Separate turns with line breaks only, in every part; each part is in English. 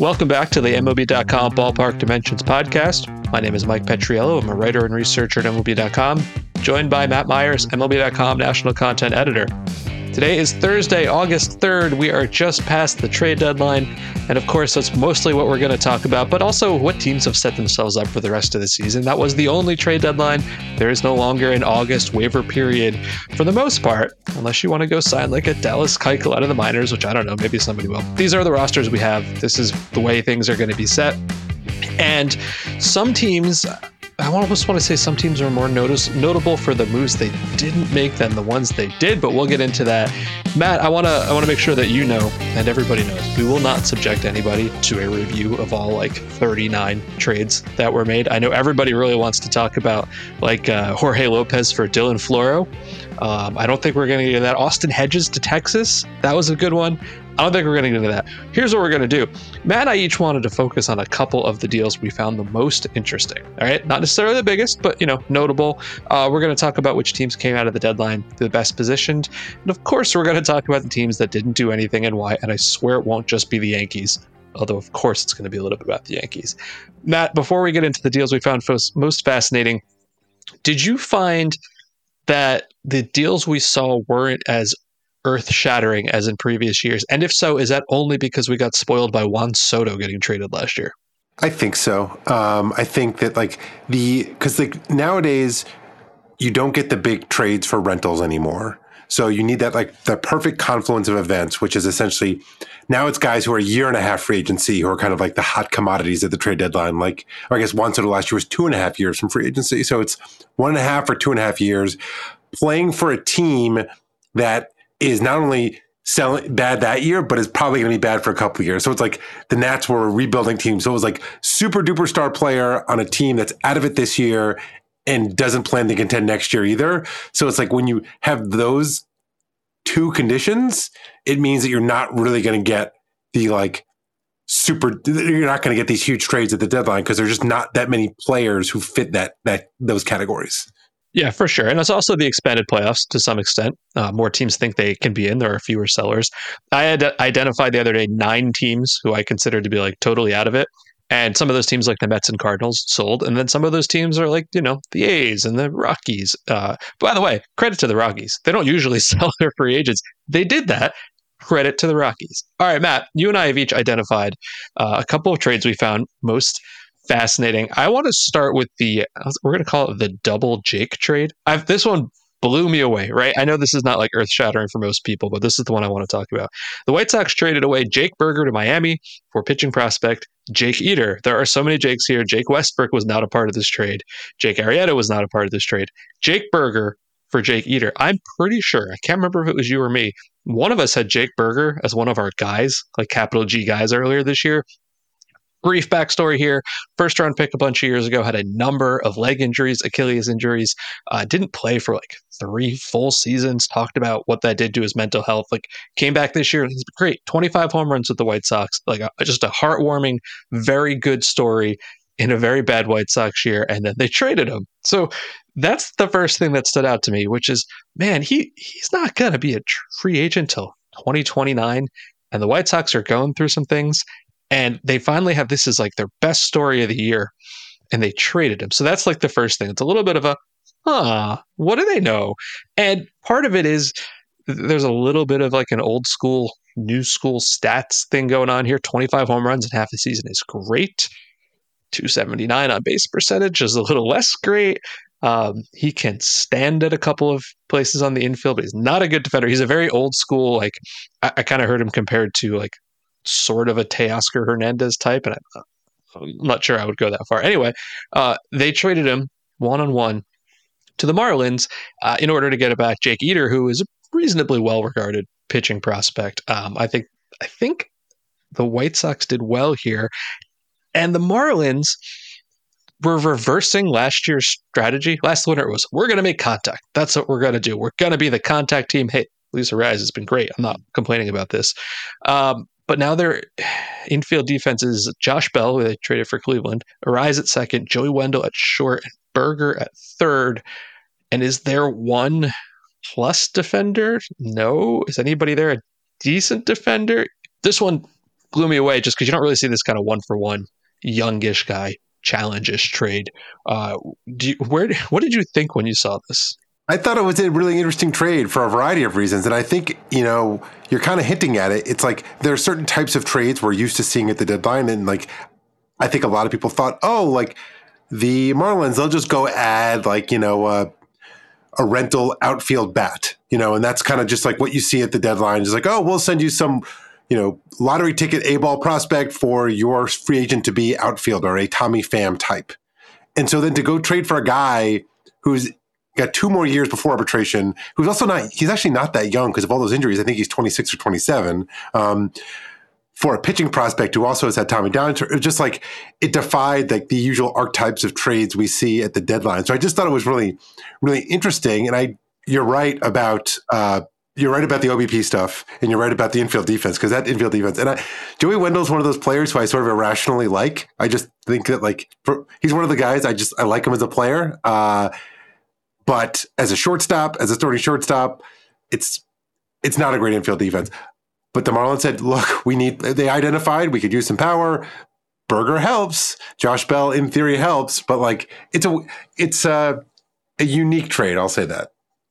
Welcome back to the MLB.com Ballpark Dimensions podcast. My name is Mike Petriello. I'm a writer and researcher at MLB.com, joined by Matt Meyers, MLB.com national content editor. Today is Thursday, August 3rd. We are just past the trade deadline. And of course, that's mostly what we're going to talk about, but also what teams have set themselves up for the rest of the season. That was the only trade deadline. There is no longer an August waiver period for the most part, unless you want to go sign like a Dallas Keuchel out of the minors, which I don't know, maybe somebody will. These are the rosters we have. This is the way things are going to be set. And some teams I almost want to say some teams are more notice, notable for the moves they didn't make than the ones they did, but we'll get into that. Matt, I want to I want to make sure that you know and everybody knows we will not subject anybody to a review of all like 39 trades that were made. I know everybody really wants to talk about like uh, Jorge Lopez for Dylan Floro. Um, I don't think we're going to get that. Austin Hedges to Texas. That was a good one. I don't think we're going to get into that. Here's what we're going to do. Matt and I each wanted to focus on a couple of the deals we found the most interesting. All right, not necessarily the biggest, but you know, notable. Uh, we're going to talk about which teams came out of the deadline the best positioned, and of course, we're going to talk about the teams that didn't do anything and why. And I swear it won't just be the Yankees. Although, of course, it's going to be a little bit about the Yankees. Matt, before we get into the deals we found most fascinating, did you find that the deals we saw weren't as earth shattering as in previous years? And if so, is that only because we got spoiled by Juan Soto getting traded last year?
I think so. Um, I think that like the because like nowadays you don't get the big trades for rentals anymore. So you need that like the perfect confluence of events, which is essentially now it's guys who are a year and a half free agency who are kind of like the hot commodities at the trade deadline. Like I guess Juan Soto last year was two and a half years from free agency. So it's one and a half or two and a half years playing for a team that is not only selling bad that year, but is probably going to be bad for a couple of years. So it's like the Nats were a rebuilding team. So it was like super duper star player on a team that's out of it this year and doesn't plan to contend next year either. So it's like when you have those two conditions, it means that you're not really going to get the like super you're not going to get these huge trades at the deadline because there's just not that many players who fit that that those categories.
Yeah, for sure. And it's also the expanded playoffs to some extent. Uh, more teams think they can be in. There are fewer sellers. I had identified the other day nine teams who I consider to be like totally out of it. And some of those teams, like the Mets and Cardinals, sold. And then some of those teams are like, you know, the A's and the Rockies. Uh, by the way, credit to the Rockies. They don't usually sell their free agents. They did that. Credit to the Rockies. All right, Matt, you and I have each identified uh, a couple of trades we found most fascinating. I want to start with the we're going to call it the double Jake trade. I've this one blew me away, right? I know this is not like earth shattering for most people, but this is the one I want to talk about. The White Sox traded away Jake Burger to Miami for pitching prospect Jake Eder. There are so many Jakes here. Jake Westbrook was not a part of this trade. Jake Arrieta was not a part of this trade. Jake Burger for Jake Eder. I'm pretty sure, I can't remember if it was you or me. One of us had Jake Burger as one of our guys, like capital G guys earlier this year brief backstory here. First round pick a bunch of years ago, had a number of leg injuries, Achilles injuries, uh, didn't play for like three full seasons, talked about what that did to his mental health. Like, came back this year he's great 25 home runs with the White Sox. Like, a, just a heartwarming, very good story in a very bad White Sox year. And then they traded him. So, that's the first thing that stood out to me, which is, man, he he's not going to be a free agent until 2029 and the White Sox are going through some things and they finally have this as like their best story of the year and they traded him. So that's like the first thing. It's a little bit of a huh what do they know? And part of it is there's a little bit of like an old school new school stats thing going on here. 25 home runs in half a season is great. 279 on base percentage is a little less great. Um, he can stand at a couple of places on the infield, but he's not a good defender. He's a very old school. Like I, I kind of heard him compared to like sort of a Teoscar Hernandez type, and I'm, not sure I would go that far. Anyway, uh, they traded him one on one to the Marlins uh, in order to get it back Jake Eder, who is a reasonably well regarded pitching prospect. Um, I think I think the White Sox did well here, and the Marlins were reversing last year's strategy. Last winter it was we're going to make contact. That's what we're going to do. We're going to be the contact team. Hey, Luis Arraez has been great. I'm not complaining about this. Um, but now their infield defense is Josh Bell, who they traded for Cleveland, Arraez at second, Joey Wendle at short, and Burger at third. And is there one plus defender? No. Is anybody there a decent defender? This one blew me away just because you don't really see this kind of one for one youngish guy challenge-ish trade. Uh, do you, where what did you think when you saw this?
I thought it was a really interesting trade for a variety of reasons. And I think, you know, you're kind of hinting at it. It's like there are certain types of trades we're used to seeing at the deadline. And like, I think a lot of people thought, oh, like the Marlins, they'll just go add like, you know, uh, a rental outfield bat, you know, and that's kind of just like what you see at the deadline. It's like, oh, we'll send you some, you know, lottery ticket A ball prospect for your free agent to be outfielder, a Tommy Pham type. And so then to go trade for a guy who's got two more years before arbitration, who's also not, he's actually not that young because of all those injuries. I think he's 26 or 27. Um, for a pitching prospect who also has had Tommy it just like it defied like the usual archetypes of trades we see at the deadline. So I just thought it was really, really interesting. And I, you're right about uh, you're right about the OBP stuff, and you're right about the infield defense because that infield defense. And I, Joey Wendle's one of those players who I sort of irrationally like. I just think that like for, he's one of the guys I just I like him as a player. Uh, but as a shortstop, as a starting shortstop, it's it's not a great infield defense. But the Marlins said, look, we need, they identified we could use some power. Burger helps. Josh Bell, in theory, helps. But like, it's a, it's a, a unique trade. I'll say that.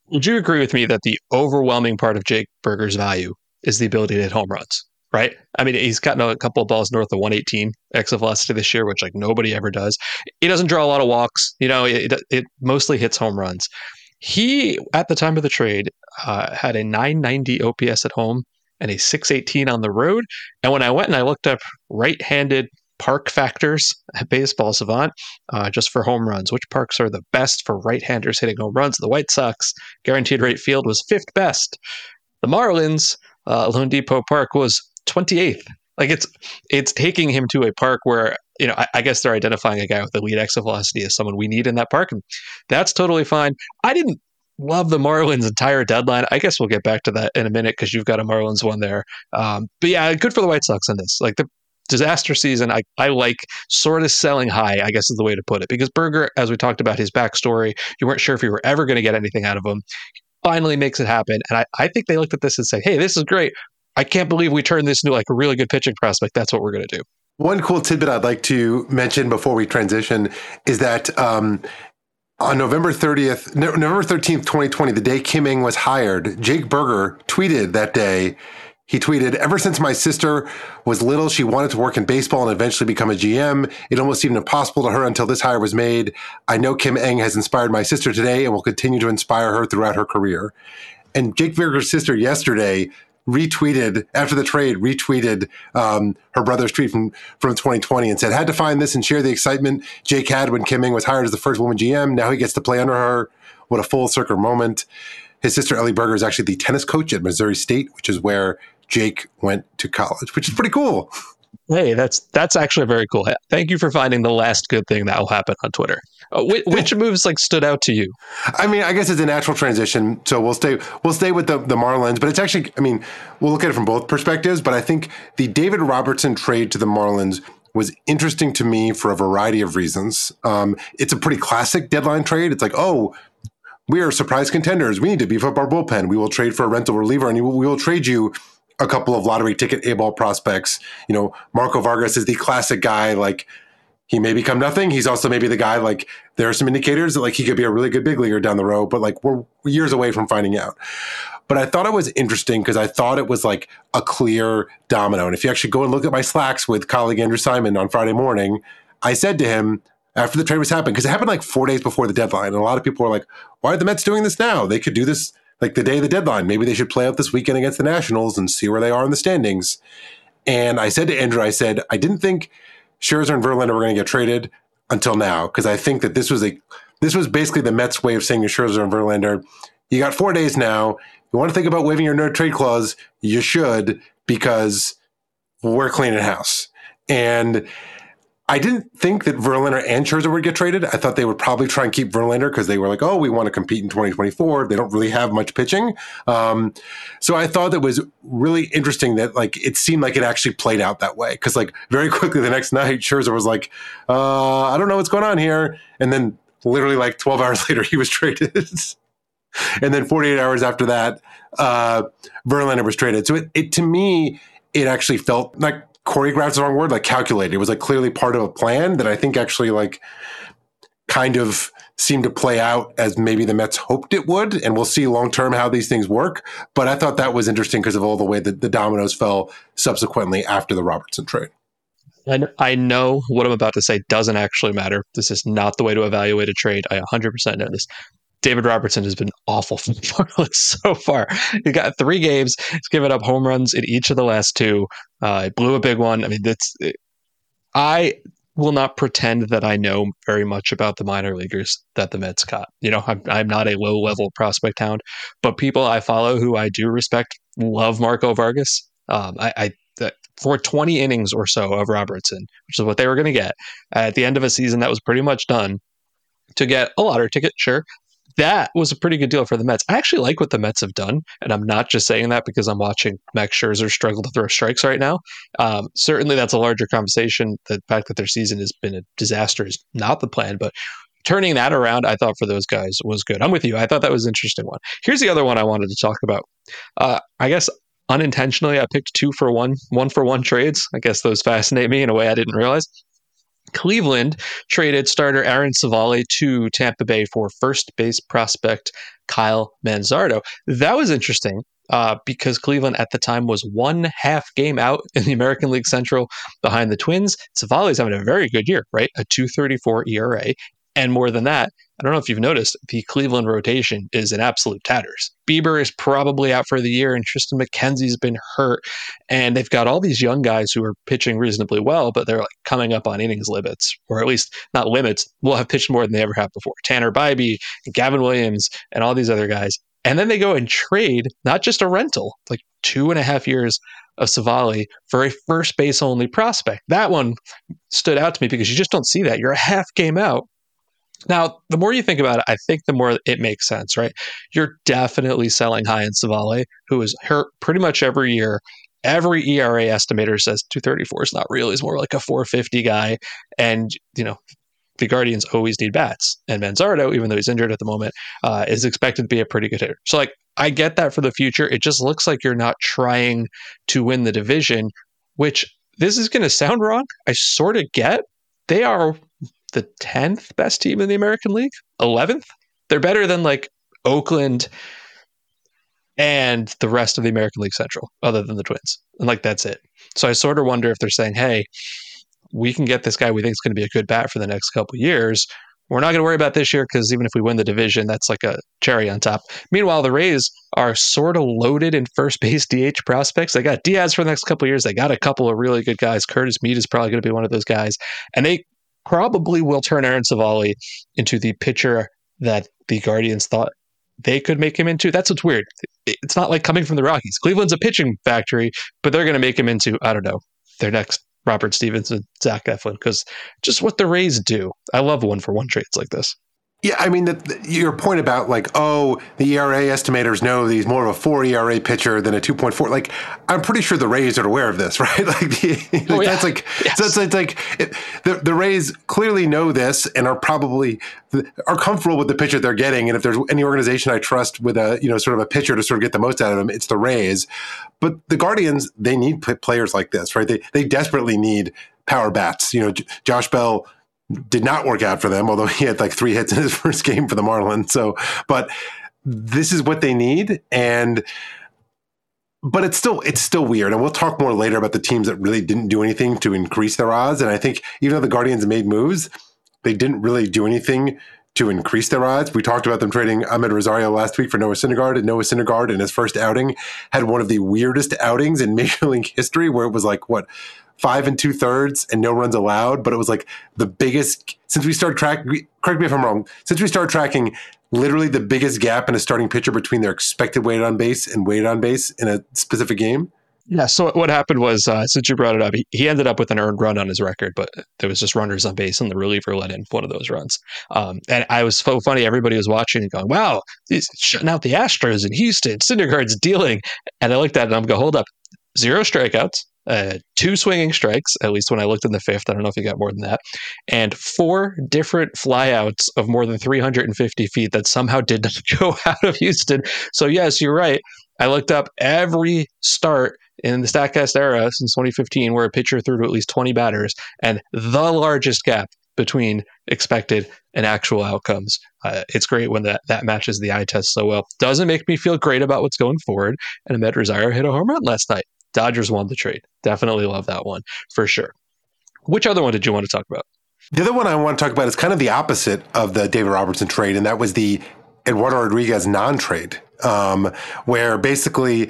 Would you agree with me that the overwhelming part of Jake Burger's value is the ability to hit home runs? Right. I mean, he's gotten a couple of balls north of 118 exit velocity this year, which like nobody ever does. He doesn't draw a lot of walks. You know, it, it mostly hits home runs. He, at the time of the trade, uh, had a 990 OPS at home and a 618 on the road. And when I went and I looked up right handed park factors at Baseball Savant, uh, just for home runs, which parks are the best for right handers hitting home runs? The White Sox guaranteed rate field was fifth best. The Marlins, uh, loanDepot Park was 28th. Like it's it's taking him to a park where you know I, I guess they're identifying a guy with elite exit velocity as someone we need in that park, and that's totally fine. I didn't love the Marlins entire deadline. I guess we'll get back to that in a minute because you've got a Marlins one there. Um, but yeah, good for the White Sox on this. Like the disaster season, I, I like sort of selling high, I guess is the way to put it. Because Burger, as we talked about his backstory, you weren't sure if you were ever going to get anything out of him. Finally makes it happen. And I, I think they looked at this and said, hey, this is great. I can't believe we turned this into like a really good pitching prospect. That's what we're going to do.
One cool tidbit I'd like to mention before we transition is that um, on November 30th, November 13th, 2020, the day Kim Ng was hired, Jake Burger tweeted that day. He tweeted, Ever since my sister was little, she wanted to work in baseball and eventually become a GM. It almost seemed impossible to her until this hire was made. I know Kim Ng has inspired my sister today and will continue to inspire her throughout her career. And Jake Burger's sister yesterday retweeted after the trade, retweeted um, her brother's tweet from from 2020 and said, "Had to find this and share the excitement Jake had when Kim Ng was hired as the first woman GM. Now he gets to play under her. What a full circle moment." His sister Ellie Burger is actually the tennis coach at Missouri State, which is where Jake went to college, which is pretty cool.
Hey, that's that's actually very cool. Thank you for finding the last good thing that will happen on Twitter. Uh, which, which, moves like stood out to you?
I mean, I guess it's a natural transition, so we'll stay we'll stay with the the Marlins, but it's actually, I mean, we'll look at it from both perspectives. But I think the David Robertson trade to the Marlins was interesting to me for a variety of reasons. Um, it's a pretty classic deadline trade. It's like, oh, we are surprise contenders. We need to beef up our bullpen. We will trade for a rental reliever, and we will trade you a couple of lottery ticket A ball prospects. You know, Marco Vargas is the classic guy, like he may become nothing. He's also maybe the guy like there are some indicators that like he could be a really good big leaguer down the road, but like we're years away from finding out. But I thought it was interesting because I thought it was like a clear domino. And if you actually go and look at my slacks with colleague Andrew Simon on Friday morning, I said to him after the trade was happening, because it happened like four days before the deadline. And a lot of people were like, why are the Mets doing this now? They could do this like the day of the deadline. Maybe they should play out this weekend against the Nationals and see where they are in the standings. And I said to Andrew, I said, I didn't think Scherzer and Verlander were going to get traded until now because I think that this was a this was basically the Mets' way of saying to Scherzer and Verlander, you got four days now. You want to think about waiving your no trade clause? You should because we're cleaning house. And I didn't think that Verlander and Scherzer would get traded. I thought they would probably try and keep Verlander because they were like, oh, we want to compete in 2024. They don't really have much pitching. Um, so I thought that was really interesting that like it seemed like it actually played out that way. Because like very quickly the next night, Scherzer was like, uh, I don't know what's going on here. And then literally like 12 hours later, he was traded. and then 48 hours after that, uh, Verlander was traded. So it, it to me, it actually felt like choreographed the wrong word, like calculated. It was like clearly part of a plan that I think actually like kind of seemed to play out as maybe the Mets hoped it would. And we'll see long term how these things work. But I thought that was interesting because of all the way that the dominoes fell subsequently after the Robertson trade.
And I know what I'm about to say doesn't actually matter. This is not the way to evaluate a trade. I 100% know this. David Robertson has been awful for the Marlins so far. He got three games. He's given up home runs in each of the last two. Uh, he blew a big one. I mean, that's. I will not pretend that I know very much about the minor leaguers that the Mets got. You know, I'm, I'm not a low level prospect hound, but people I follow who I do respect love Marco Vargas. Um, I, I for 20 innings or so of Robertson, which is what they were going to get at the end of a season that was pretty much done to get a lottery ticket, sure, that was a pretty good deal for the Mets. I actually like what the Mets have done, and I'm not just saying that because I'm watching Max Scherzer struggle to throw strikes right now. Um, certainly, that's a larger conversation. The fact that their season has been a disaster is not the plan, but turning that around, I thought for those guys was good. I'm with you. I thought that was an interesting one. Here's the other one I wanted to talk about. Uh, I guess unintentionally, I picked two for one, one for one trades. I guess those fascinate me in a way I didn't realize. Cleveland traded starter Aaron Civale to Tampa Bay for first base prospect Kyle Manzardo. That was interesting uh, because Cleveland at the time was one half game out in the American League Central behind the Twins. Civale's having a very good year, right? A 234 ERA. And more than that, I don't know if you've noticed, the Cleveland rotation is in absolute tatters. Bieber is probably out for the year, and Triston McKenzie's been hurt. And they've got all these young guys who are pitching reasonably well, but they're like coming up on innings limits, or at least not limits, will have pitched more than they ever have before. Tanner Bibee, Gavin Williams, and all these other guys. And then they go and trade not just a rental, like two and a half years of Civale for a first base only prospect. That one stood out to me because you just don't see that. You're a half game out now, the more you think about it, I think the more it makes sense, right? You're definitely selling high in Civale, who is hurt pretty much every year. Every ERA estimator says 234 is not real. He's more like a 450 guy. And, you know, the Guardians always need bats. And Manzardo, even though he's injured at the moment, uh, is expected to be a pretty good hitter. So, like, I get that for the future. It just looks like you're not trying to win the division, which this is going to sound wrong. I sort of get. They are the 10th best team in the American League, 11th. They're better than like Oakland and the rest of the American League Central, other than the Twins. And like that's it. So I sort of wonder if they're saying, hey, we can get this guy we think is going to be a good bat for the next couple years. We're not going to worry about this year because even if we win the division, that's like a cherry on top. Meanwhile, the Rays are sort of loaded in first base DH prospects. They got Diaz for the next couple years. They got a couple of really good guys. Curtis Mead is probably going to be one of those guys. And they probably will turn Aaron Civale into the pitcher that the Guardians thought they could make him into. That's what's weird. It's not like coming from the Rockies. Cleveland's a pitching factory, but they're going to make him into, I don't know, their next Robert Stephenson, Zach Eflin, because just what the Rays do. I love one for one trades like this.
Yeah, I mean, the, the, your point about like, oh, the ERA estimators know that he's more of a four ERA pitcher than a two point four. Like, I'm pretty sure the Rays are aware of this, right? Like, the, oh, yeah. that's like yes. that's, that's like it, the the Rays clearly know this and are probably are comfortable with the pitcher they're getting. And if there's any organization I trust with a you know sort of a pitcher to sort of get the most out of them, it's the Rays. But the Guardians, they need players like this, right? They they desperately need power bats. You know, J- Josh Bell did not work out for them, although he had like three hits in his first game for the Marlins. So, but this is what they need. And, but it's still it's still weird and we'll talk more later about the teams that really didn't do anything to increase their odds and i think even though the guardians made moves they didn't really do anything to increase their odds. We talked about them trading Amed Rosario last week for Noah Syndergaard, and Noah Syndergaard in his first outing had one of the weirdest outings in Major League history, where it was like what five and two thirds and no runs allowed, but it was like the biggest since we started tracking. Correct me if I'm wrong. Since we started tracking, literally the biggest gap in a starting pitcher between their expected weight on base and weight on base in a specific game.
Yeah. So what happened was, uh, since you brought it up, he, he, ended up with an earned run on his record, but there was just runners on base, and the reliever let in one of those runs. Um, and I was so funny. Everybody was watching and going, "Wow, he's shutting out the Astros in Houston. Syndergaard's dealing." And I looked at it and I'm going, "Hold up, zero strikeouts, uh, two swinging strikes, at least when I looked in the fifth. I don't know if he got more than that, and four different flyouts of more than 350 feet that somehow did not go out of Houston. So, yes, you're right. I looked up every start in the StatCast era since 2015 where a pitcher threw to at least 20 batters and the largest gap between expected and actual outcomes. Uh, it's great when that, that matches the eye test so well. Doesn't make me feel great about what's going forward. And Amed Rosario hit a home run last night. Dodgers won the trade. Definitely love that one for sure. Which other one did you want to talk about?
The other one I want to talk about is kind of the opposite of the David Robertson trade, and that was the Eduardo Rodriguez non-trade, um, where basically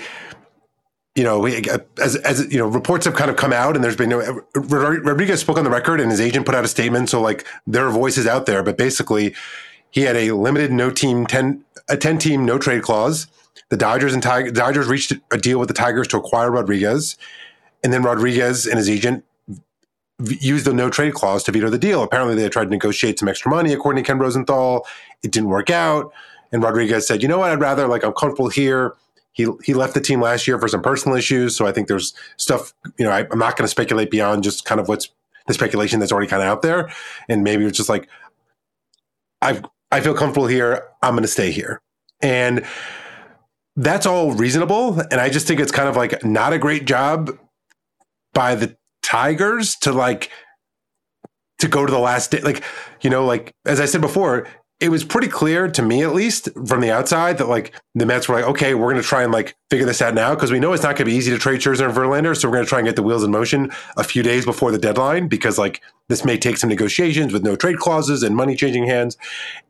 you know, uh, as, as you know, reports have kind of come out, and there's been no, Rodriguez spoke on the record, and his agent put out a statement. So like there are voices out there, but basically, he had a limited no team ten a ten team no trade clause. The Dodgers and Tiger, Dodgers reached a deal with the Tigers to acquire Rodriguez, and then Rodriguez and his agent used the no trade clause to veto the deal. Apparently, they tried to negotiate some extra money, according to Ken Rosenthal. It didn't work out, and Rodriguez said, "You know what? I'd rather like I'm comfortable here." He he left the team last year for some personal issues, so I think there's stuff. You know, I, am not going to speculate beyond just kind of what's the speculation that's already kind of out there, and maybe it's just like I've I feel comfortable here. I'm going to stay here, and that's all reasonable. And I just think it's kind of like not a great job by the Tigers to like to go to the last day. Like, you know, like as I said before, it was pretty clear to me at least from the outside that like the Mets were like, okay, we're going to try and like figure this out now because we know it's not going to be easy to trade Scherzer and Verlander, so we're going to try and get the wheels in motion a few days before the deadline because like this may take some negotiations with no trade clauses and money changing hands.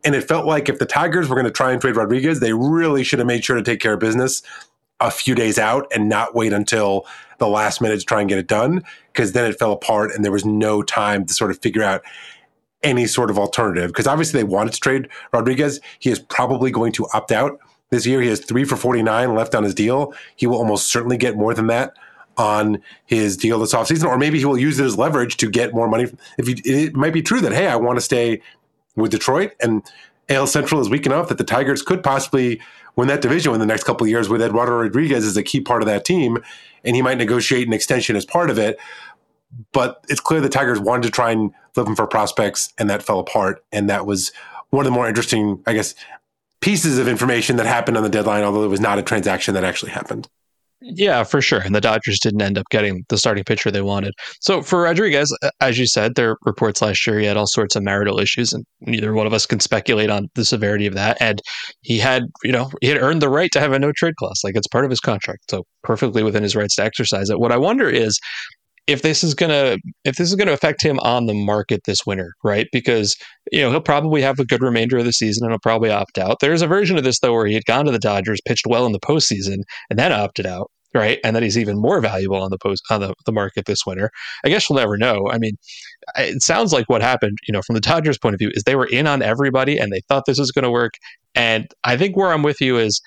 And it felt like if the Tigers were going to try and trade Rodriguez, they really should have made sure to take care of business a few days out and not wait until the last minute to try and get it done because then it fell apart and there was no time to sort of figure out any sort of alternative because obviously they wanted to trade Rodriguez. He is probably going to opt out this year. He has three for 49 left on his deal. He will almost certainly get more than that on his deal this offseason, or maybe he will use it as leverage to get more money. If he, it might be true that, hey, I want to stay with Detroit and AL Central is weak enough that the Tigers could possibly win that division in the next couple of years with Eduardo Rodriguez as a key part of that team, and he might negotiate an extension as part of it but it's clear the Tigers wanted to try and flip him for prospects, and that fell apart. And that was one of the more interesting, I guess, pieces of information that happened on the deadline, although it was not a transaction that actually happened.
Yeah, for sure. And the Dodgers didn't end up getting the starting pitcher they wanted. So for Rodriguez, as you said, there reports last year he had all sorts of marital issues, and neither one of us can speculate on the severity of that. And he had, you know, he had earned the right to have a no trade clause, like it's part of his contract, so perfectly within his rights to exercise it. What I wonder is if this is gonna if this is gonna affect him on the market this winter, right? Because you know he'll probably have a good remainder of the season and he'll probably opt out. There's a version of this though where he had gone to the Dodgers, pitched well in the postseason, and then opted out, right? And then he's even more valuable on the post on the, the market this winter. I guess we'll never know. I mean, it sounds like what happened, you know, from the Dodgers' point of view, is they were in on everybody and they thought this was going to work. And I think where I'm with you is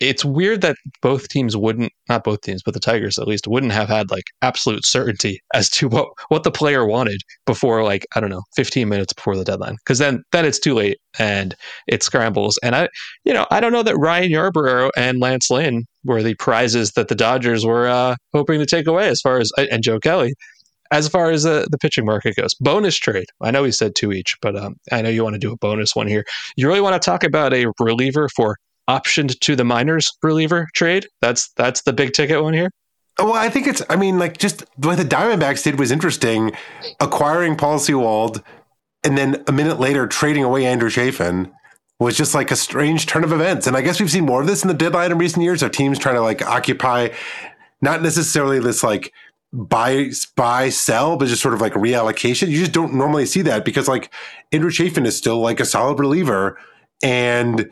it's weird that both teams wouldn't not both teams but the tigers at least wouldn't have had like absolute certainty as to what what the player wanted before like i don't know 15 minutes before the deadline. Because then then it's too late and it scrambles. And i you know i don't know that ryan yarbrough and lance lynn were the prizes that the dodgers were uh, hoping to take away as far as and joe kelly as far as the, the pitching market goes. Bonus trade. I know he said two each but um, i know you want to do a bonus one here. You really want to talk about a reliever for optioned to the minors reliever trade. That's that's the big ticket one here.
Oh, well, I think it's. I mean, like just what the Diamondbacks did was interesting, acquiring Paul Sewald, and then a minute later trading away Andrew Chafin was just like a strange turn of events. And I guess we've seen more of this in the deadline in recent years of teams trying to like occupy, not necessarily this like buy buy sell, but just sort of like reallocation. You just don't normally see that because like Andrew Chafin is still like a solid reliever and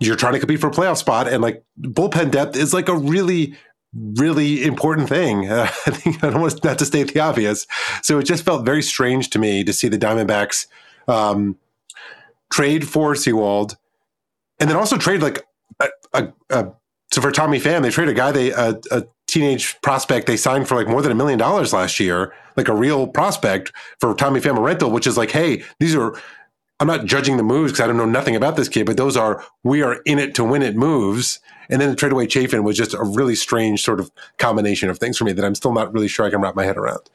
you're trying to compete for a playoff spot, and like bullpen depth is like a really, really important thing. Uh, I think I don't want not to state the obvious. So it just felt very strange to me to see the Diamondbacks um, trade for Sewald, and then also trade like a, a, a so for Tommy Pham, they trade a guy they a, a teenage prospect they signed for like more than a million dollars last year, like a real prospect for Tommy Pham rental, which is like, hey, these are I'm not judging the moves because I don't know nothing about this kid, but those are we are in it to win it moves. And then the trade away Chafin was just a really strange sort of combination of things for me that I'm still not really sure I can wrap my head around.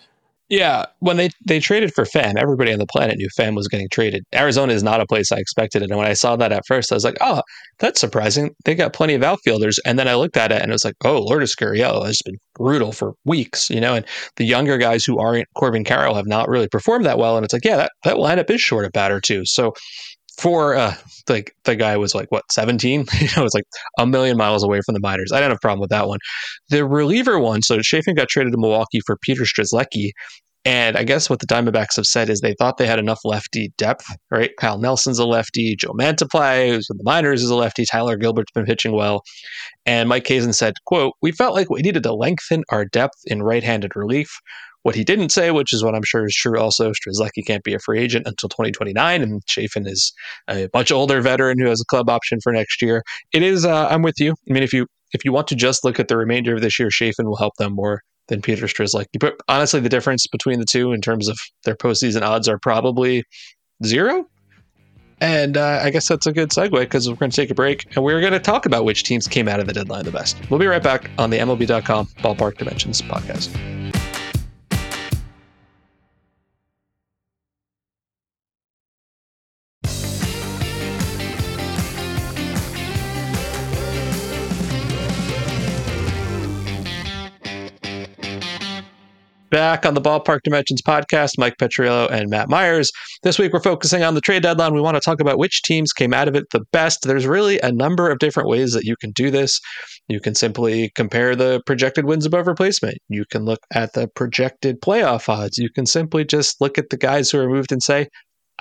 Yeah, when they they traded for Pham, everybody on the planet knew Pham was getting traded. Arizona is not a place I expected it, and when I saw that at first, I was like, "Oh, that's surprising." They got plenty of outfielders, and then I looked at it and it was like, "Oh, Lourdes Gurriel has been brutal for weeks," you know, and the younger guys who aren't Corbin Carroll have not really performed that well, and it's like, yeah, that that lineup is short of batter too. So for uh, like the guy was like what 17 you know it's like a million miles away from the minors i don't have a problem with that one the reliever one so Chafin got traded to milwaukee for peter strzelecki and I guess what the Diamondbacks have said is they thought they had enough lefty depth, right? Kyle Nelson's a lefty, Joe Mantiply, who's in the minors, is a lefty, Tyler Gilbert's been pitching well. And Mike Hazen said, quote, we felt like we needed to lengthen our depth in right-handed relief. What he didn't say, which is what I'm sure is true also, Strzelecki can't be a free agent until 2029, and Chafin is a much older veteran who has a club option for next year. It is, uh, I'm with you. I mean, if you if you want to just look at the remainder of this year, Chafin will help them more than Peter Strzelecki. But honestly, the difference between the two in terms of their postseason odds are probably zero. And uh, I guess that's a good segue because we're going to take a break and we're going to talk about which teams came out of the deadline the best. We'll be right back on the MLB.com Ballpark Dimensions podcast. Back on the Ballpark Dimensions podcast. Mike Petriello and Matt Meyers. This week, we're focusing on the trade deadline. We want to talk about which teams came out of it the best. There's really a number of different ways that you can do this. You can simply compare the projected wins above replacement. You can look at the projected playoff odds. You can simply just look at the guys who are moved and say,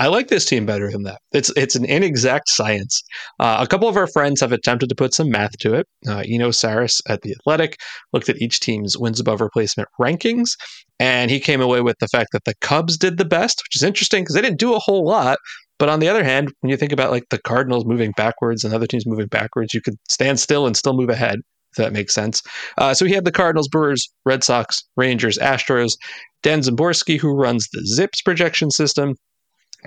I like this team better than that. It's it's an inexact science. Uh, a couple of our friends have attempted to put some math to it. Uh, Eno Sarris at the Athletic looked at each team's wins above replacement rankings, and he came away with the fact that the Cubs did the best, which is interesting because they didn't do a whole lot. But on the other hand, when you think about like the Cardinals moving backwards and other teams moving backwards, you could stand still and still move ahead. If that makes sense. Uh, so he had the Cardinals, Brewers, Red Sox, Rangers, Astros. Dan Szymborski, who runs the ZiPS projection system,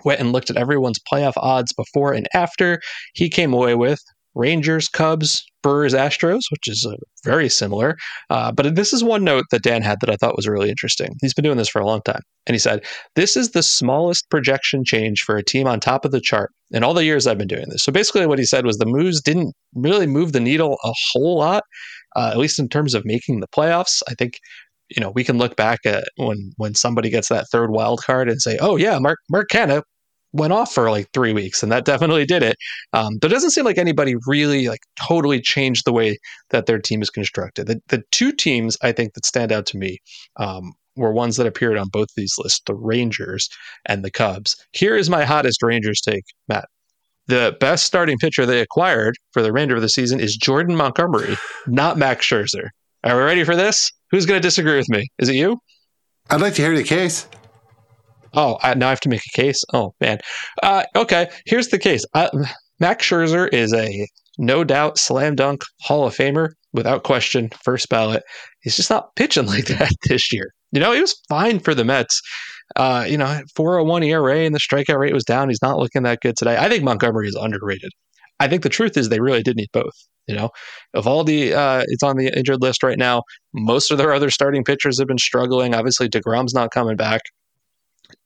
went and looked at everyone's playoff odds before and after. He came away with Rangers, Cubs, Brewers, Astros, which is uh, very similar. Uh, but this is one note that Dan had that I thought was really interesting. He's been doing this for a long time. And he said, This is the smallest projection change for a team on top of the chart in all the years I've been doing this. So basically, what he said was the moves didn't really move the needle a whole lot, uh, at least in terms of making the playoffs. I think you know, we can look back at when when somebody gets that third wild card and say, "Oh yeah, Mark Mark Canha went off for like three weeks, and that definitely did it." Um, but it doesn't seem like anybody really like totally changed the way that their team is constructed. The the two teams I think that stand out to me um, were ones that appeared on both these lists: the Rangers and the Cubs. Here is my hottest Rangers take, Matt. The best starting pitcher they acquired for the remainder of the season is Jordan Montgomery, not Max Scherzer. Are we ready for this? Who's going to disagree with me? Is it you?
I'd like to hear the case.
Oh, I, now I have to make a case. Oh man. Uh, okay, here's the case. Uh, Max Scherzer is a no doubt slam dunk Hall of Famer without question, first ballot. He's just not pitching like that this year. You know, he was fine for the Mets. Uh, you know, 401 ERA and the strikeout rate was down. He's not looking that good today. I think Montgomery is underrated. I think the truth is they really did need both. You know, Eovaldi, uh, it's on the injured list right now. Most of their other starting pitchers have been struggling. Obviously, DeGrom's not coming back.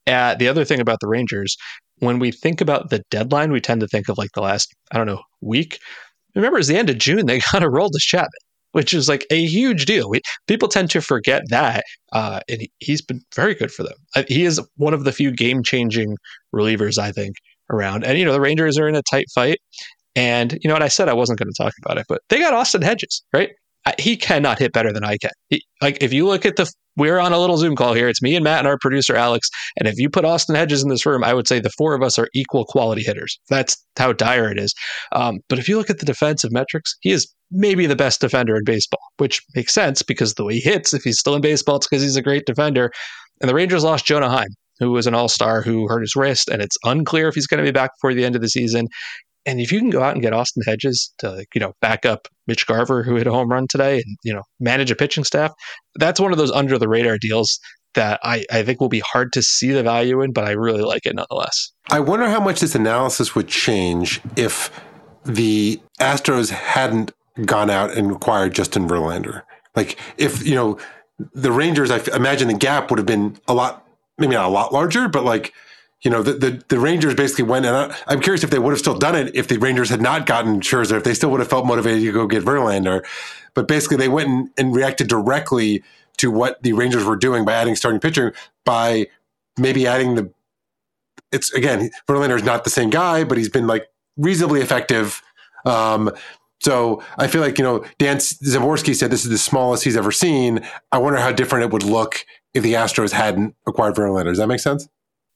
Uh, the other thing about the Rangers, when we think about the deadline, we tend to think of like the last, I don't know, week. Remember, it's the end of June. They got Aroldis Chapman, which is like a huge deal. We, people tend to forget that. Uh, and he, he's been very good for them. Uh, he is one of the few game changing relievers, I think, around. And, you know, the Rangers are in a tight fight. And you know what I said I wasn't going to talk about it, but they got Austin Hedges, right? He cannot hit better than I can. He, like if you look at the, we're on a little Zoom call here. It's me and Matt and our producer Alex. And if you put Austin Hedges in this room, I would say the four of us are equal quality hitters. That's how dire it is. Um, but if you look at the defensive metrics, he is maybe the best defender in baseball, which makes sense because the way he hits, if he's still in baseball, it's because he's a great defender. And the Rangers lost Jonah Heim, who was an all star who hurt his wrist, and it's unclear if he's going to be back before the end of the season. And if you can go out and get Austin Hedges to, you know, back up Mitch Garver, who hit a home run today, and, you know, manage a pitching staff, that's one of those under the radar deals that I, I think will be hard to see the value in, but I really like it nonetheless.
I wonder how much this analysis would change if the Astros hadn't gone out and acquired Justin Verlander. Like, if, you know, the Rangers, I imagine the gap would have been a lot, maybe not a lot larger, but like, you know, the, the, the Rangers basically went, and I, am curious if they would have still done it if the Rangers had not gotten Scherzer, if they still would have felt motivated to go get Verlander. But basically, they went and, and reacted directly to what the Rangers were doing by adding starting pitcher by maybe adding the. It's again, Verlander is not the same guy, but he's been like reasonably effective. Um, so I feel like, you know, Dan Szymborski said this is the smallest he's ever seen. I wonder how different it would look if the Astros hadn't acquired Verlander. Does that make sense?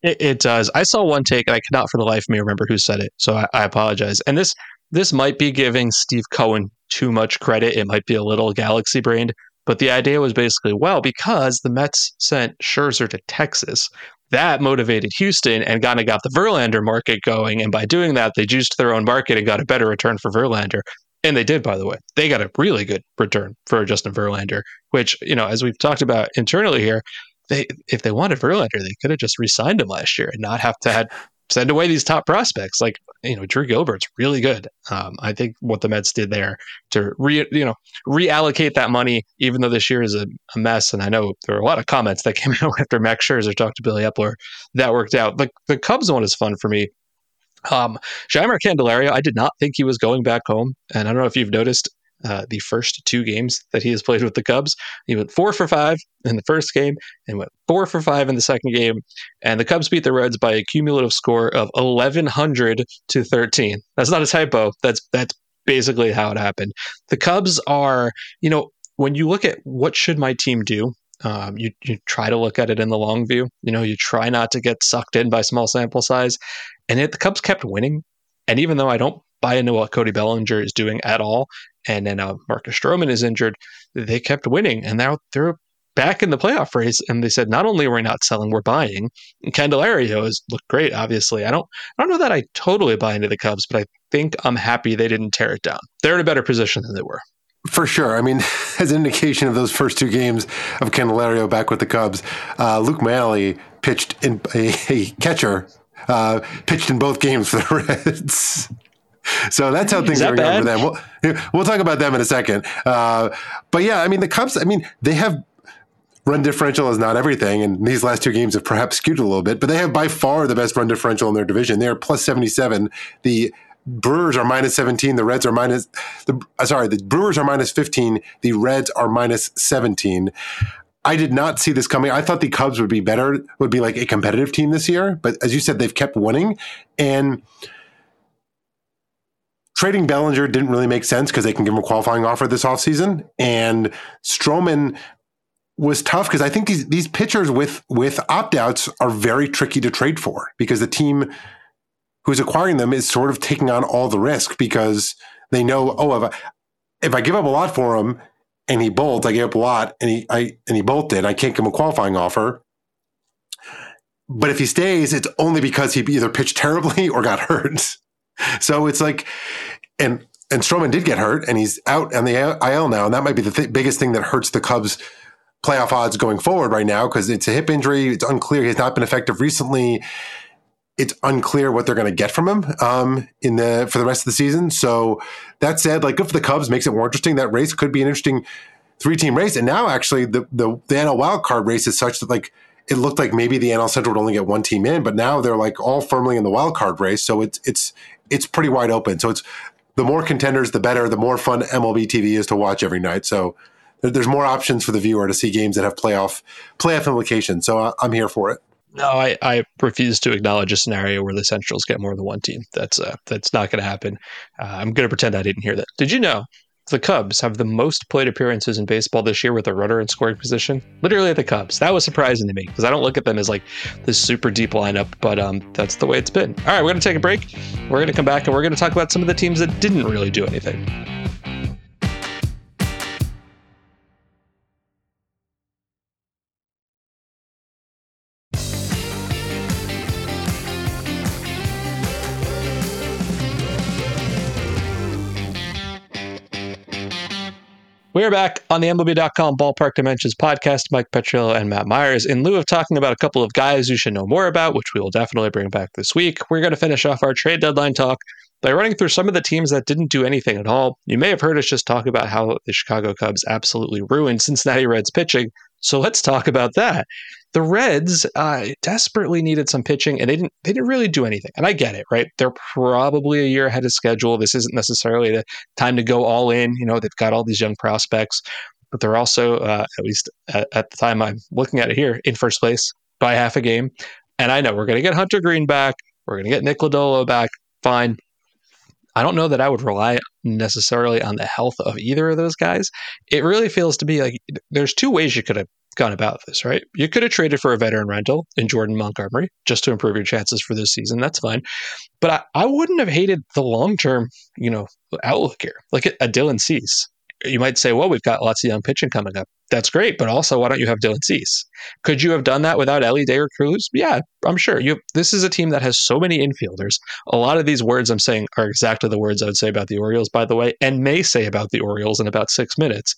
It, it, does. I saw one take, and I cannot for the life of me remember who said it. So I, I apologize. And this this might be giving Steve Cohen too much credit. It might be a little galaxy brained. But the idea was basically, well, because the Mets sent Scherzer to Texas, that motivated Houston and kind of got the Verlander market going. And by doing that, they juiced their own market and got a better return for Verlander. And they did, by the way. They got a really good return for Justin Verlander, which, you know, as we've talked about internally here, they if they wanted Verlander, they could have just re-signed him last year and not have to had send away these top prospects. Like, you know, Drew Gilbert's really good. Um, I think what the Mets did there to re, you know, reallocate that money, even though this year is a, a mess. And I know there were a lot of comments that came out after Max Scherzer talked to Billy Eppler That worked out. The, the Cubs one is fun for me um, Jeimer Candelario, I did not think he was going back home. And I don't know if you've noticed uh, the first two games that he has played with the Cubs. He went four for five in the first game and went four for five in the second game. And the Cubs beat the Reds by a cumulative score of 1,100 to 13. That's not a typo. That's, that's basically how it happened. The Cubs are, you know, when you look at what should my team do, um, you you try to look at it in the long view. You know, you try not to get sucked in by small sample size, and the Cubs kept winning. And even though I don't buy into what Cody Bellinger is doing at all, and then uh, Marcus Stroman is injured, they kept winning, and now they're back in the playoff race. And they said, not only are we not selling, we're buying. And Candelario has looked great. Obviously, I don't, I don't know that I totally buy into the Cubs, but I think I'm happy they didn't tear it down. They're in a better position than they were.
For sure. I mean, as an indication of those first two games of Candelario back with the Cubs, uh, Luke Maile pitched in a, a catcher uh, pitched in both games for the Reds. So that's how things are going for them. We'll, we'll talk about them in a second. Uh, but yeah, I mean, the Cubs, I mean, they have run differential is not everything. And these last two games have perhaps skewed a little bit, but they have by far the best run differential in their division. They are plus 77. The Brewers are minus 17. The Reds are minus, the, uh, sorry, the Brewers are minus 15. The Reds are minus 17. I did not see this coming. I thought the Cubs would be better, would be like a competitive team this year. But as you said, they've kept winning. And trading Bellinger didn't really make sense because they can give him a qualifying offer this offseason. And Stroman was tough because I think these these pitchers with with opt outs are very tricky to trade for because the team who's acquiring them is sort of taking on all the risk because they know, oh, if I, if I give up a lot for him, and he bolts I gave up a lot, and he I and he bolted. I can't give him a qualifying offer. But if he stays, it's only because he either pitched terribly or got hurt. So it's like, and and Stroman did get hurt, and he's out on the IL now, and that might be the th- biggest thing that hurts the Cubs' playoff odds going forward right now because it's a hip injury. It's unclear. He's not been effective recently it's unclear what they're going to get from him um, in the for the rest of the season. So that said, like good for the Cubs, makes it more interesting. That race could be an interesting three team race. And now actually the, the the NL wild card race is such that like it looked like maybe the NL Central would only get one team in, but now they're like all firmly in the wild card race. So it's it's it's pretty wide open. So it's the more contenders, the better. The more fun MLB TV is to watch every night. So there's more options for the viewer to see games that have playoff playoff implications. So uh, I'm here for it.
No, I, I refuse to acknowledge a scenario where the Centrals get more than one team. That's uh, that's not going to happen. Uh, I'm going to pretend I didn't hear that. Did you know the Cubs have the most plate appearances in baseball this year with a runner in scoring position? Literally the Cubs. That was surprising to me because I don't look at them as like this super deep lineup, but um, that's the way it's been. All right, we're going to take a break. We're going to come back and we're going to talk about some of the teams that didn't really do anything. We are back on the MLB.com Ballpark Dimensions podcast. Mike Petriello and Matt Meyers. In lieu of talking about a couple of guys you should know more about, which we will definitely bring back this week, we're going to finish off our trade deadline talk by running through some of the teams that didn't do anything at all. You may have heard us just talk about how the Chicago Cubs absolutely ruined Cincinnati Reds pitching, So let's talk about that. The Reds uh, desperately needed some pitching, and they didn't. They didn't really do anything. And I get it, right? They're probably a year ahead of schedule. This isn't necessarily the time to go all in. You know, they've got all these young prospects, but they're also, uh, at least at, at the time I'm looking at it here, in first place by half a game. And I know we're going to get Hunter Greene back. We're going to get Nick Lodolo back. Fine. I don't know that I would rely necessarily on the health of either of those guys. It really feels to me like there's two ways you could have gone about this, right? You could have traded for a veteran rental in Jordan Montgomery just to improve your chances for this season. That's fine. But I, I wouldn't have hated the long term, you know, outlook here. Like a, a Dylan Cease. You might say, well, we've got lots of young pitching coming up. That's great, but also, why don't you have Dylan Cease? Could you have done that without Elly De La Cruz? Yeah, I'm sure. You. This is a team that has so many infielders. A lot of these words I'm saying are exactly the words I would say about the Orioles, by the way, and may say about the Orioles in about six minutes.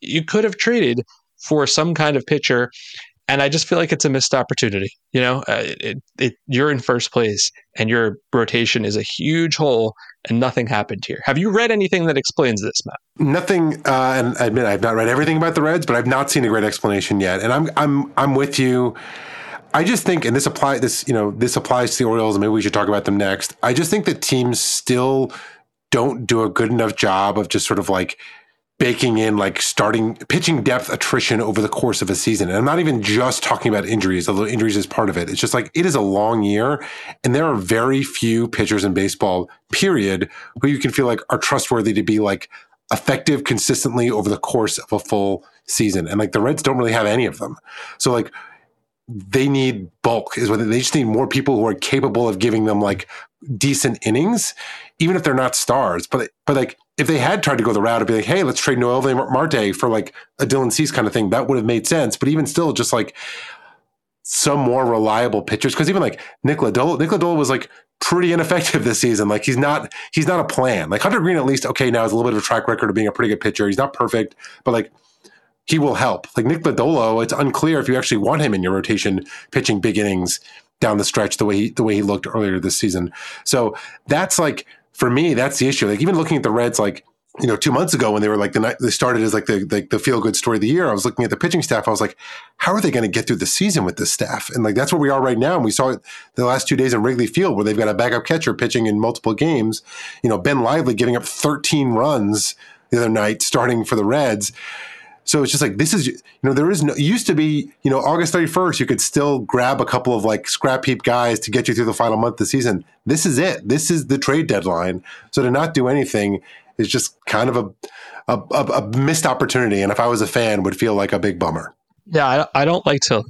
You could have traded for some kind of pitcher. And I just feel like it's a missed opportunity. You know, uh, it, it, you're in first place and your rotation is a huge hole and nothing happened here. Have you read anything that explains this, Matt?
Nothing, uh, and I admit I've not read everything about the Reds, but I've not seen a great explanation yet. And I'm I'm I'm with you. I just think, and this apply this you know this applies to the Orioles, maybe we should talk about them next. I just think that teams still don't do a good enough job of just sort of like baking in like starting pitching depth attrition over the course of a season. And I'm not even just talking about injuries, although injuries is part of it. It's just like it is a long year and there are very few pitchers in baseball, period, who you can feel like are trustworthy to be like effective consistently over the course of a full season. And like the Reds don't really have any of them. So like they need bulk is what they just need more people who are capable of giving them like decent innings, even if they're not stars. But but like if they had tried to go the route of be like, hey, let's trade Noelvi Marte for like a Dylan Cease kind of thing, that would have made sense. But even still, just like some more reliable pitchers, because even like Nick Lodolo, Nick Lodolo was like pretty ineffective this season. Like he's not he's not a plan. Like Hunter Greene, at least okay now has a little bit of a track record of being a pretty good pitcher. He's not perfect, but like he will help. Like Nick Lodolo, it's unclear if you actually want him in your rotation pitching big innings down the stretch the way he the way he looked earlier this season. So that's like for me, that's the issue. Like even looking at the Reds, like you know, two months ago when they were like the night they started as like the the, the feel good story of the year, I was looking at the pitching staff. I was like, how are they going to get through the season with this staff? And like that's where we are right now. And we saw it the last two days in Wrigley Field where they've got a backup catcher pitching in multiple games. You know, Ben Lively giving up 13 runs the other night, starting for the Reds. So it's just like this is you know there is no used to be you know August 31st you could still grab a couple of like scrap heap guys to get you through the final month of the season. This is it. This is the trade deadline. So to not do anything is just kind of a a, a, a missed opportunity. And if I was a fan, would feel like a big bummer.
Yeah, I, I don't like to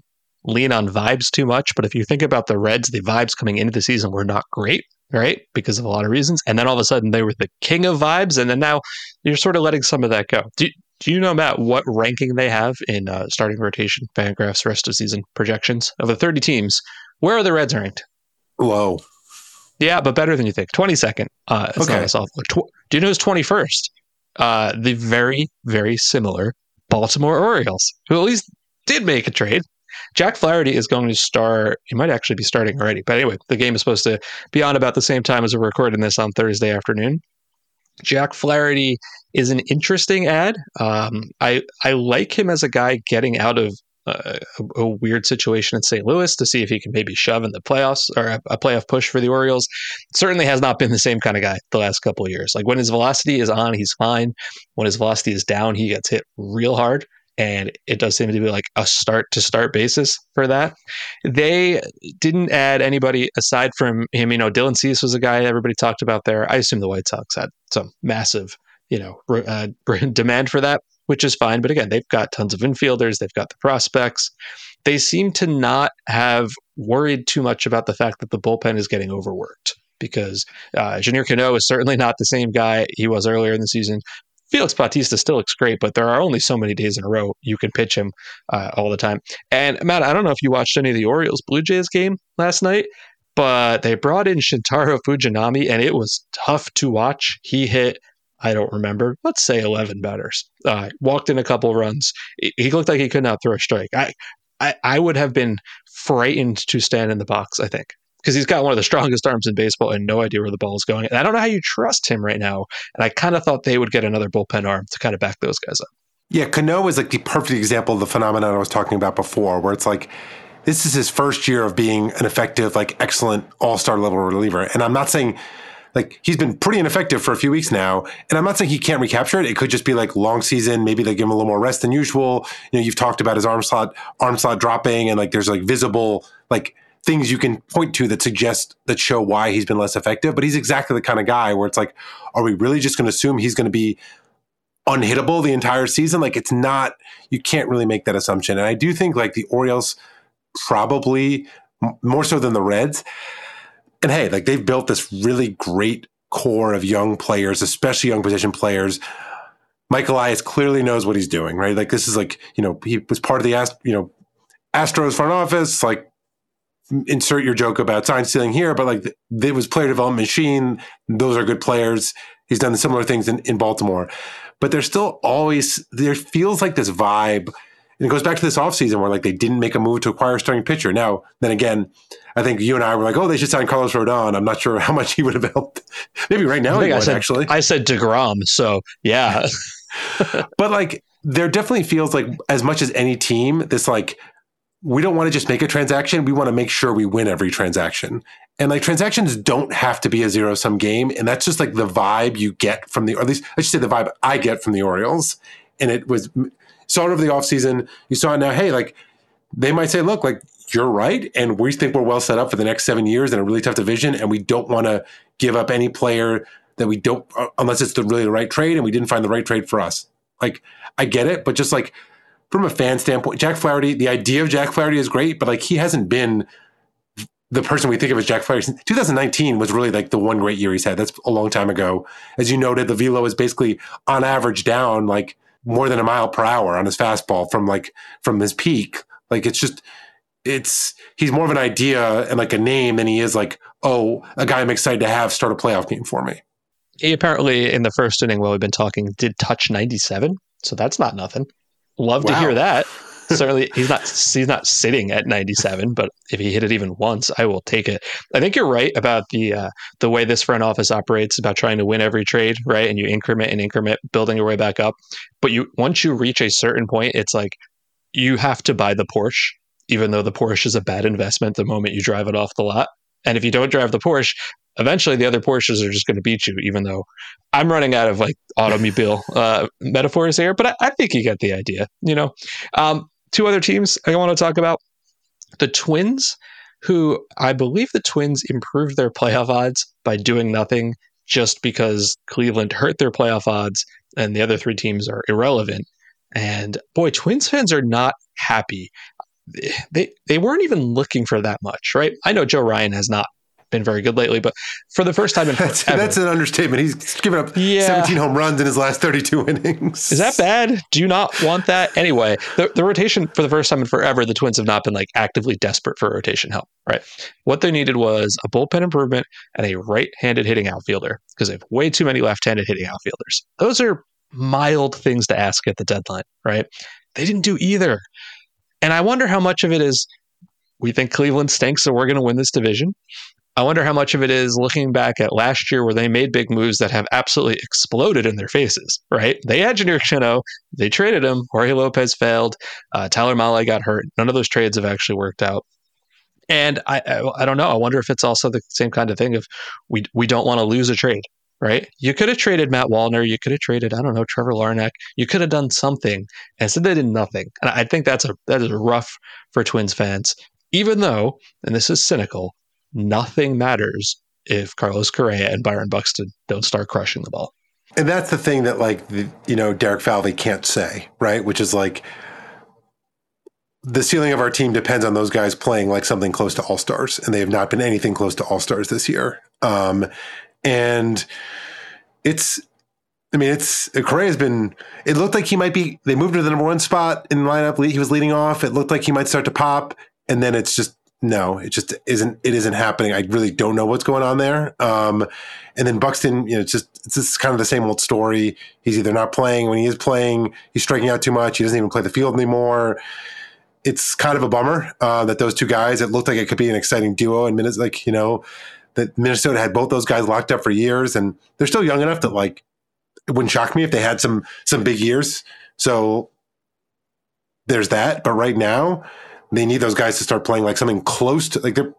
lean on vibes too much, but if you think about the Reds, the vibes coming into the season were not great right? Because of a lot of reasons. And then all of a sudden they were the king of vibes. And then now you're sort of letting some of that go. Do, do you know, Matt, what ranking they have in uh, starting rotation, Fangraphs rest of season projections of the 30 teams? Where are the Reds ranked?
Low.
Yeah, but better than you think. 22nd. Uh, it's okay. not as awful. Tw- do you know who's 21st? Uh, the very, very similar Baltimore Orioles, who at least did make a trade. Jack Flaherty is going to start. He might actually be starting already. But anyway, the game is supposed to be on about the same time as we're recording this on Thursday afternoon. Jack Flaherty is an interesting ad. Um, I I like him as a guy getting out of uh, a, a, weird situation in St. Louis to see if he can maybe shove in the playoffs or a, a, playoff push for the Orioles. Certainly has not been the same kind of guy the last couple years. Like when his velocity is on, he's fine. When his velocity is down, he gets hit real hard. And it does seem to be like a start to start basis for that. They didn't add anybody aside from him. You know, Dylan Cease was a guy everybody talked about there. I assume the White Sox had some massive you know uh, demand for that, which is fine. But again, they've got tons of infielders, they've got the prospects. They seem to not have worried too much about the fact that the bullpen is getting overworked because uh, Yennier Cano is certainly not the same guy he was earlier in the season. Felix Bautista still looks great, but there are only so many days in a row you can pitch him uh, all the time. And Matt, I don't know if you watched any of the Orioles Blue Jays game last night, but they brought in Shintaro Fujinami, and it was tough to watch. He hit I don't remember, let's say 11 batters. Uh, walked in a couple runs. He looked like he could not throw a strike. I, I, I would have been frightened to stand in the box, I think, because he's got one of the strongest arms in baseball and no idea where the ball is going. And I don't know how you trust him right now. And I kind of thought they would get another bullpen arm to kind of back those guys up.
Yeah, Cano is like the perfect example of the phenomenon I was talking about before, where it's like this is his first year of being an effective, like excellent all star level reliever. And I'm not saying like he's been pretty ineffective for a few weeks now. And I'm not saying he can't recapture it. It could just be like long season. Maybe they give him a little more rest than usual. You know, you've talked about his arm slot, arm slot dropping, and like there's like visible like things you can point to that suggest that show why he's been less effective. But he's exactly the kind of guy where it's like, are we really just going to assume he's going to be unhittable the entire season? Like it's not. You can't really make that assumption. And I do think like the Orioles probably more so than the Reds. And hey, like they've built this really great core of young players, especially young position players. Michael Elias clearly knows what he's doing, right? Like this is like, you know, he was part of the you know, Astros front office, like insert your joke about sign stealing here, but like it was player development machine. Those are good players. He's done similar things in, in Baltimore. But there's still always there feels like this vibe and it goes back to this offseason where like they didn't make a move to acquire a starting pitcher. Now, then again, I think you and I were like, oh, they should sign Carlos Rodon. I'm not sure how much he would have helped. Maybe right now
I, I
would
said,
actually.
I said DeGrom, so yeah.
but like there definitely feels like as much as any team, this like we don't want to just make a transaction. We want to make sure we win every transaction. And like transactions don't have to be a zero sum game. And that's just like the vibe you get from the, or at least I should say the vibe I get from the Orioles. And it was saw it over the offseason. You saw it now. Hey, like they might say, look, like you're right. And we think we're well set up for the next seven years in a really tough division. And we don't want to give up any player that we don't, unless it's the really the right trade. And we didn't find the right trade for us. Like, I get it. But just like from a fan standpoint, Jack Flaherty, the idea of Jack Flaherty is great, but like he hasn't been the person we think of as Jack Flaherty. 2019 was really like the one great year he's had. That's a long time ago. As you noted, the velo is basically on average down like more than a mile per hour on his fastball from like from his peak. Like it's just it's he's more of an idea and like a name than he is like oh a guy I'm excited to have start a playoff game for me.
He apparently in the first inning while we've been talking did touch 97, so that's not nothing. Love wow. to hear that. Certainly, he's not he's not sitting at 97, but if he hit it even once, I will take it. I think you're right about the uh, the way this front office operates about trying to win every trade, right? And you increment and increment, building your way back up. But you once you reach a certain point, it's like you have to buy the Porsche, even though the Porsche is a bad investment the moment you drive it off the lot. And if you don't drive the Porsche, eventually the other Porsches are just going to beat you, even though I'm running out of like automobile uh, metaphors here, but I, I, think you get the idea, you know? Um, two other teams I want to talk about the Twins, who I believe the Twins improved their playoff odds by doing nothing just because Cleveland hurt their playoff odds and the other three teams are irrelevant. And boy, Twins fans are not happy. They they weren't even looking for that much, right? I know Joe Ryan has not been very good lately, but for the first time in
that's, that's an understatement. He's given up yeah. 17 home runs in his last 32 innings.
Is that bad? Do you not want that? Anyway, the, the rotation for the first time in forever, the Twins have not been like actively desperate for rotation help, right? What they needed was a bullpen improvement and a right-handed hitting outfielder because they have way too many left-handed hitting outfielders. Those are mild things to ask at the deadline, right? They didn't do either. And I wonder how much of it is we think Cleveland stinks, so we're going to win this division. I wonder how much of it is looking back at last year where they made big moves that have absolutely exploded in their faces, right? They had Yennier Cano, they traded him. Jorge Lopez failed. Uh, Tyler Mahle got hurt. None of those trades have actually worked out. And I, I, I don't know. I wonder if it's also the same kind of thing of we we don't want to lose a trade, right? You could have traded Matt Wallner. You could have traded I don't know Trevor Larnach. You could have done something. And so they did nothing. And I think that's a that is rough for Twins fans. Even though, and this is cynical, nothing matters if Carlos Correa and Byron Buxton don't start crushing the ball.
And that's the thing that like the, you know Derek Falvey can't say, right? Which is like the ceiling of our team depends on those guys playing like something close to all stars, and they have not been anything close to all stars this year. Um, and it's, I mean, it's Correa has been. It looked like he might be. They moved to the number one spot in the lineup. He was leading off. It looked like he might start to pop, and then it's just no, it just isn't. It isn't happening. I really don't know what's going on there. Um, and then Buxton, you know, it's just it's just kind of the same old story. He's either not playing when he is playing. He's striking out too much. He doesn't even play the field anymore. It's kind of a bummer uh, that those two guys. It looked like it could be an exciting duo. And minutes, like you know, that Minnesota had both those guys locked up for years, and they're still young enough that like it wouldn't shock me if they had some some big years. So there's that. But right now, they need those guys to start playing like something close to like they're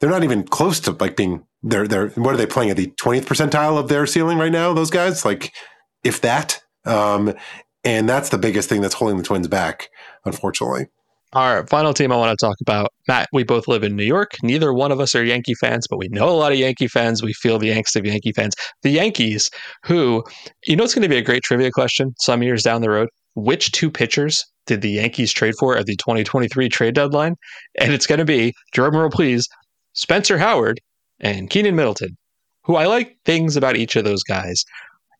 they're not even close to like being they're they're what are they playing at the 20th percentile of their ceiling right now those guys like if that um and that's the biggest thing that's holding the twins back unfortunately
our final team I want to talk about, Matt, we both live in New York. Neither one of us are Yankee fans, but we know a lot of Yankee fans. We feel the angst of Yankee fans. The Yankees, who, you know, it's going to be a great trivia question some years down the road. Which two pitchers did the Yankees trade for at the 2023 trade deadline? And it's going to be, drum roll please, Spencer Howard and Keynan Middleton, who I like things about each of those guys.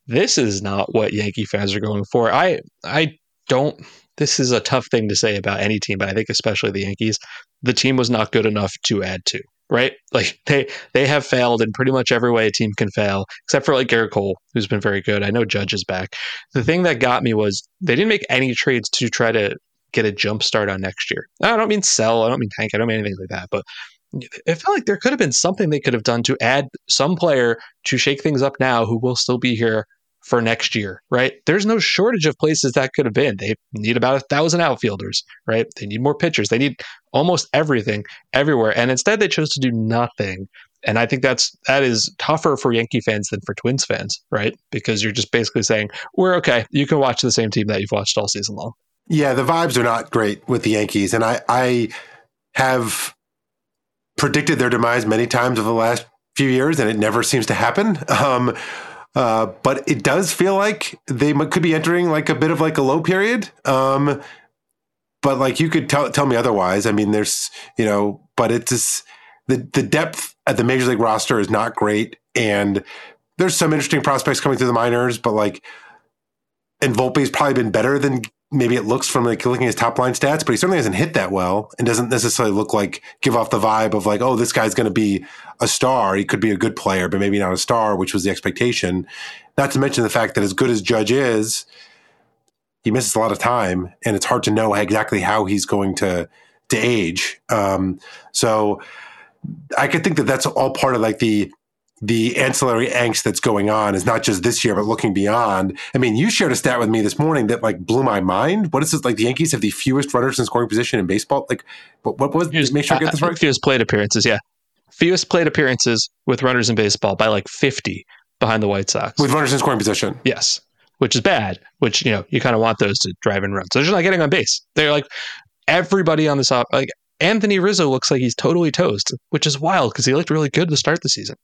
This is not what Yankee fans are going for. I I don't this is a tough thing to say about any team, but I think especially the Yankees, the team was not good enough to add to. Right, like they they have failed in pretty much every way a team can fail, except for like Gerrit Cole, who's been very good. I know Judge is back. The thing that got me was they didn't make any trades to try to get a jump start on next year. I don't mean sell, I don't mean tank, I don't mean anything like that, but it felt like there could have been something they could have done to add some player to shake things up now who will still be here for next year, right? There's no shortage of places that could have been. They need about a thousand outfielders, right? They need more pitchers. They need almost everything everywhere. And instead they chose to do nothing. And I think that's that is tougher for Yankee fans than for Twins fans, right? Because you're just basically saying, We're okay. You can watch the same team that you've watched all season long.
Yeah, the vibes are not great with the Yankees. And I I have predicted their demise many times over the last few years, and it never seems to happen. Um, uh, but it does feel like they could be entering like a bit of like a low period. Um, but like you could tell tell me otherwise. I mean, there's you know, but it's just the the depth at the major league roster is not great, and there's some interesting prospects coming through the minors, but like, and Volpe's probably been better than maybe it looks from like looking at his top line stats, but he certainly hasn't hit that well and doesn't necessarily look like give off the vibe of like, oh, this guy's going to be a star. He could be a good player, but maybe not a star, which was the expectation. Not to mention the fact that as good as Judge is, he misses a lot of time, and it's hard to know exactly how he's going to to age. Um, so I could think that that's all part of like the the ancillary angst that's going on is not just this year, but looking beyond. I mean, you shared a stat with me this morning that like blew my mind. What is this? Like the Yankees have the fewest runners in scoring position in baseball. Like, what, what was? Fewest,
make sure I get this uh, uh, right. Fewest plate appearances, yeah. Fewest plate appearances with runners in baseball by like fifty behind the White Sox
with runners in scoring position.
Yes, which is bad. Which you know you kind of want those to drive and run. So they're just not getting on base. They're like everybody on this off like Anthony Rizzo looks like he's totally toast, which is wild because he looked really good to start the season.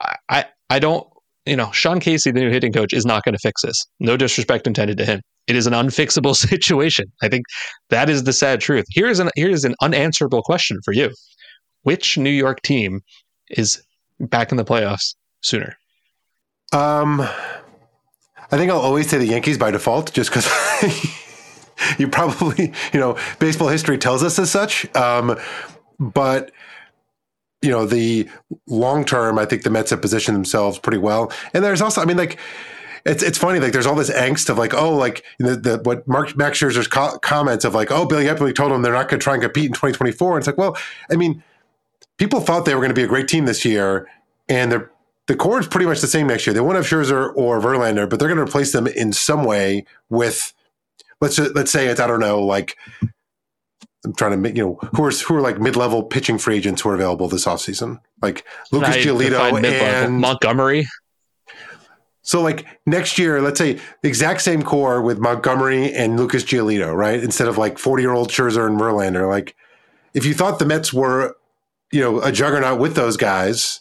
I, I, I don't, you know, Sean Casey, the new hitting coach, is not going to fix this. No disrespect intended to him. It is an unfixable situation. I think that is the sad truth. Here is an here is an unanswerable question for you. Which New York team is back in the playoffs sooner?
Um, I think I'll always say the Yankees by default, just because you probably, you know, baseball history tells us as such. Um, but you know, the long term, I think the Mets have positioned themselves pretty well. And there's also, I mean, like, it's it's funny, like, there's all this angst of like, oh, like the, the what Mark Max Scherzer's co- comments of like, oh, Billy Eppler told them they're not going to try and compete in 2024. And it's like, well, I mean, people thought they were going to be a great team this year, and they're the core is pretty much the same next year. They won't have Scherzer or Verlander, but they're going to replace them in some way with let's let's say it's I don't know like I'm trying to make you know who are who are like mid level pitching free agents who are available this offseason like Lucas Giolito and
Montgomery.
So like next year, let's say the exact same core with Montgomery and Lucas Giolito, right? Instead of like 40 year old Scherzer and Verlander. Like if you thought the Mets were, you know, a juggernaut with those guys,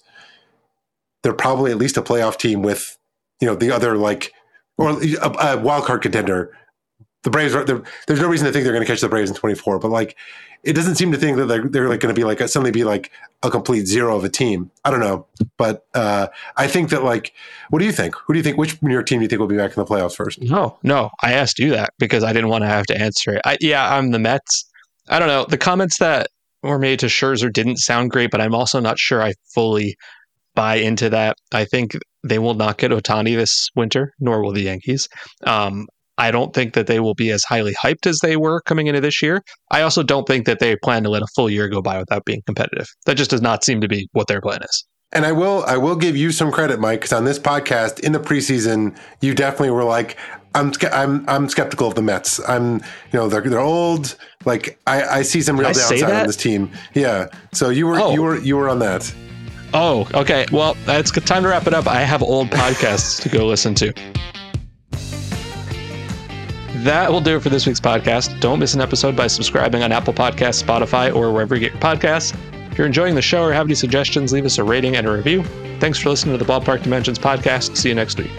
they're probably at least a playoff team with, you know, the other like or a, a wild card contender the Braves are there's no reason to think they're going to catch the Braves in 24, but like it doesn't seem to think that they're, they're like going to be like a, suddenly be like a complete zero of a team. I don't know, but uh, I think that like, what do you think? Who do you think? Which New York team do you think will be back in the playoffs first?
No, no, I asked you that because I didn't want to have to answer it. I, yeah, I'm the Mets. I don't know. The comments that were made to Scherzer didn't sound great, but I'm also not sure I fully buy into that. I think they will not get Ohtani this winter, nor will the Yankees. Um, I don't think that they will be as highly hyped as they were coming into this year. I also don't think that they plan to let a full year go by without being competitive. That just does not seem to be what their plan is.
And I will I will give you some credit, Mike, because on this podcast in the preseason, you definitely were like, I'm I'm I'm skeptical of the Mets. I'm you know they're they're old. Like I, I see some real downside on this team. Yeah. So you were oh. you were you were on that.
Oh, okay. Well, it's time to wrap it up. I have old podcasts to go listen to. That will do it for this week's podcast. Don't miss an episode by subscribing on Apple Podcasts, Spotify, or wherever you get your podcasts. If you're enjoying the show or have any suggestions, leave us a rating and a review. Thanks for listening to the Ballpark Dimensions podcast. See you next week.